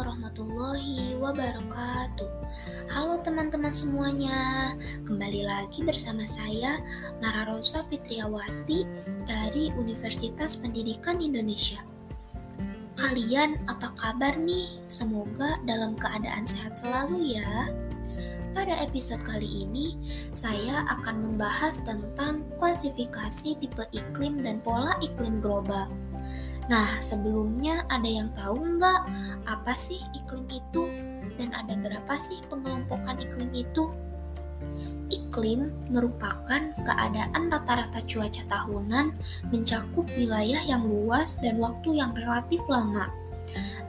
warahmatullahi wabarakatuh. Halo teman-teman semuanya, kembali lagi bersama saya Mara Rosa Fitriawati dari Universitas Pendidikan Indonesia. Kalian apa kabar nih? Semoga dalam keadaan sehat selalu ya. Pada episode kali ini, saya akan membahas tentang klasifikasi tipe iklim dan pola iklim global. Nah, sebelumnya ada yang tahu nggak apa sih iklim itu dan ada berapa sih pengelompokan iklim itu? Iklim merupakan keadaan rata-rata cuaca tahunan mencakup wilayah yang luas dan waktu yang relatif lama.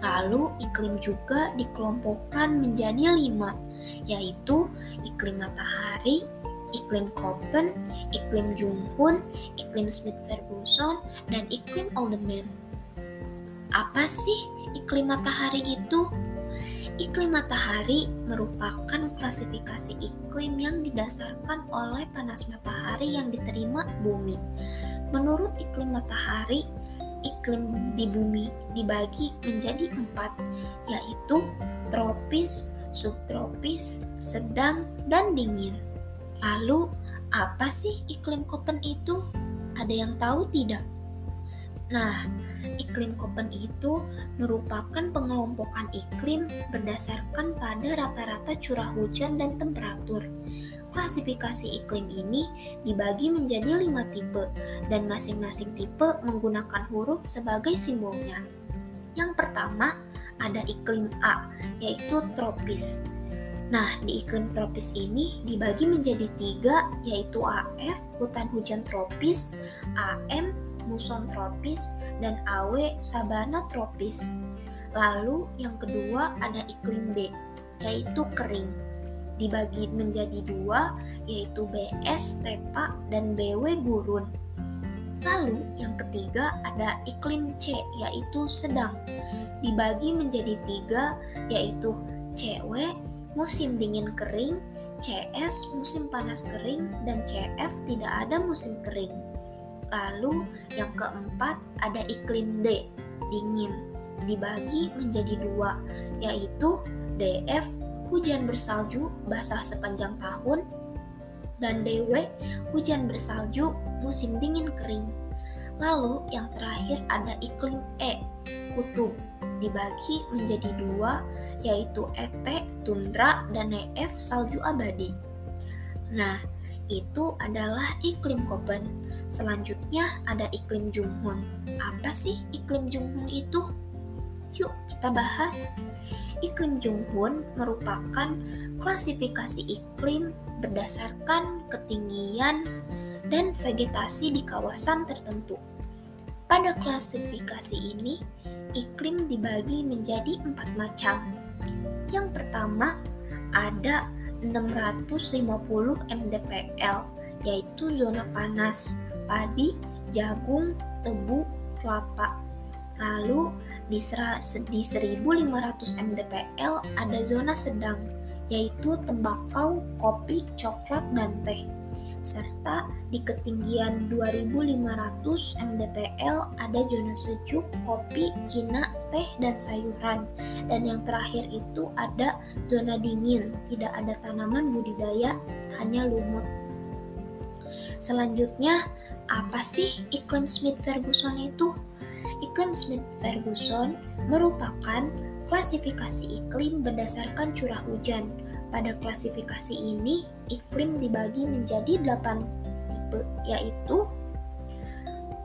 Lalu iklim juga dikelompokkan menjadi lima, yaitu iklim matahari, iklim Köppen, iklim Junghun, iklim Smith-Ferguson, dan iklim Alderman. Apa sih iklim matahari itu? Iklim matahari merupakan klasifikasi iklim yang didasarkan oleh panas matahari yang diterima bumi. Menurut iklim matahari, iklim di bumi dibagi menjadi empat, yaitu tropis, subtropis, sedang, dan dingin. Lalu, apa sih iklim Köppen itu? Ada yang tahu tidak? Nah, iklim Köppen itu merupakan pengelompokan iklim berdasarkan pada rata-rata curah hujan dan temperatur. Klasifikasi iklim ini dibagi menjadi lima tipe, dan masing-masing tipe menggunakan huruf sebagai simbolnya. Yang pertama ada iklim A, yaitu tropis. Nah, di iklim tropis ini dibagi menjadi tiga, yaitu AF, hutan hujan tropis, AM, muson tropis, dan awe sabana tropis. Lalu yang kedua ada iklim B, yaitu kering. Dibagi menjadi dua, yaitu BS tepa dan BW gurun. Lalu yang ketiga ada iklim C, yaitu sedang. Dibagi menjadi tiga, yaitu CW, musim dingin kering, CS musim panas kering, dan CF tidak ada musim kering. Lalu yang keempat ada iklim D, dingin, dibagi menjadi dua, yaitu DF, hujan bersalju basah sepanjang tahun, dan DW, hujan bersalju musim dingin kering. Lalu yang terakhir ada iklim E, kutub, dibagi menjadi dua, yaitu ET, tundra, dan EF, salju abadi. Nah, itu adalah iklim Köppen. Selanjutnya ada iklim Junghun. Apa sih iklim Junghun itu? Yuk kita bahas. Iklim Junghun merupakan klasifikasi iklim berdasarkan ketinggian dan vegetasi di kawasan tertentu. Pada klasifikasi ini, iklim dibagi menjadi empat macam. Yang pertama, ada 650 mdpl, yaitu zona panas, padi, jagung, tebu, kelapa. Lalu di, di 1500 mdpl ada zona sedang, yaitu tembakau, kopi, coklat, dan teh. Serta di ketinggian 2500 mdpl ada zona sejuk, kopi, Cina, teh, dan sayuran. Dan yang terakhir itu ada zona dingin, tidak ada tanaman budidaya, hanya lumut. Selanjutnya, apa sih iklim Smith-Ferguson itu? Iklim Smith-Ferguson merupakan klasifikasi iklim berdasarkan curah hujan. Pada klasifikasi ini, iklim dibagi menjadi 8 tipe, yaitu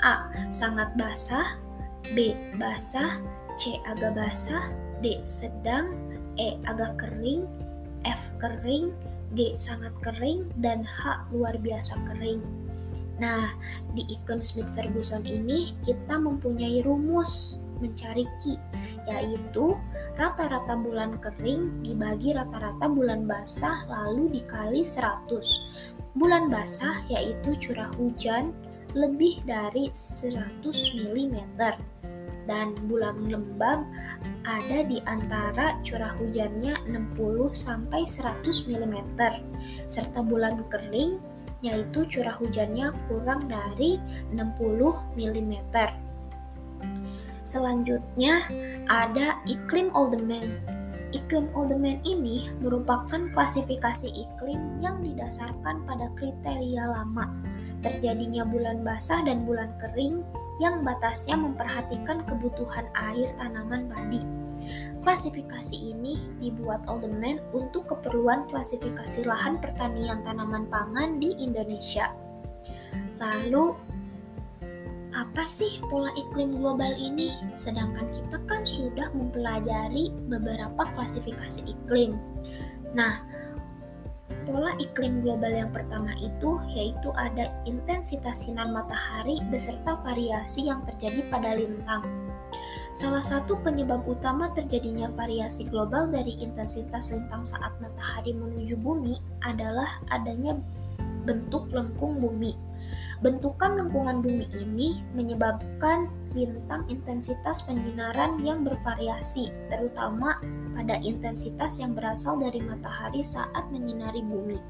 A. Sangat basah B. Basah C. Agak basah D. Sedang E. Agak kering F. Kering G. Sangat kering dan H. Luar biasa kering Nah, di iklim Smith-Ferguson ini kita mempunyai rumus mencari Ki, yaitu rata-rata bulan kering dibagi rata-rata bulan basah lalu dikali 100. Bulan basah yaitu curah hujan lebih dari 100 mm dan bulan lembab ada di antara curah hujannya 60 sampai 100 mm serta bulan kering yaitu curah hujannya kurang dari 60 mm. Selanjutnya ada iklim Oldman. Iklim Oldman ini merupakan klasifikasi iklim yang didasarkan pada kriteria lama, terjadinya bulan basah dan bulan kering yang batasnya memperhatikan kebutuhan air tanaman padi. Klasifikasi ini dibuat Oldman untuk keperluan klasifikasi lahan pertanian tanaman pangan di Indonesia. Lalu, apa sih pola iklim global ini? Sedangkan kita kan sudah mempelajari beberapa klasifikasi iklim. Nah, pola iklim global yang pertama itu yaitu ada intensitas sinar matahari beserta variasi yang terjadi pada lintang. Salah satu penyebab utama terjadinya variasi global dari intensitas lintang saat matahari menuju bumi adalah adanya bentuk lengkung bumi Bentukan lengkungan bumi ini menyebabkan bintang intensitas penyinaran yang bervariasi, terutama pada intensitas yang berasal dari matahari saat menyinari bumi.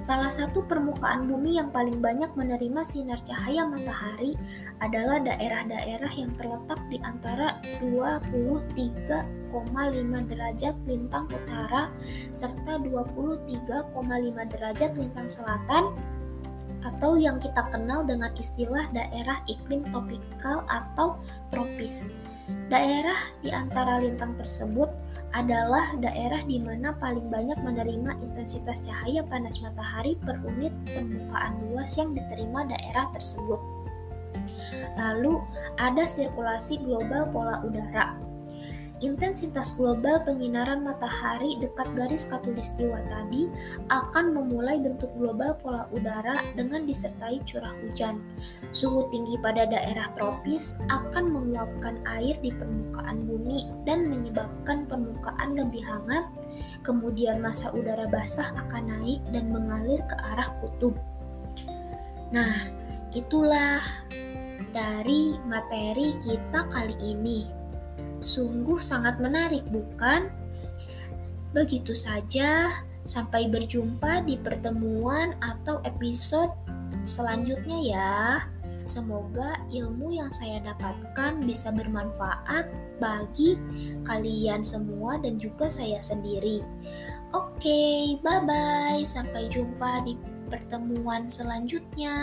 Salah satu permukaan bumi yang paling banyak menerima sinar cahaya matahari adalah daerah-daerah yang terletak di antara 23,5 derajat lintang utara serta 23,5 derajat lintang selatan atau yang kita kenal dengan istilah daerah iklim tropikal atau tropis. Daerah di antara lintang tersebut adalah daerah di mana paling banyak menerima intensitas cahaya panas matahari per unit permukaan luas yang diterima daerah tersebut. Lalu, ada sirkulasi global pola udara. Intensitas global penyinaran matahari dekat garis khatulistiwa tadi akan memulai bentuk global pola udara dengan disertai curah hujan. Suhu tinggi pada daerah tropis akan menguapkan air di permukaan bumi dan menyebabkan permukaan lebih hangat. Kemudian masa udara basah akan naik dan mengalir ke arah kutub. Nah, itulah dari materi kita kali ini. Sungguh sangat menarik, bukan? Begitu saja, sampai berjumpa di pertemuan atau episode selanjutnya ya. Semoga ilmu yang saya dapatkan bisa bermanfaat bagi kalian semua dan juga saya sendiri. Oke, bye bye. Sampai jumpa di pertemuan selanjutnya.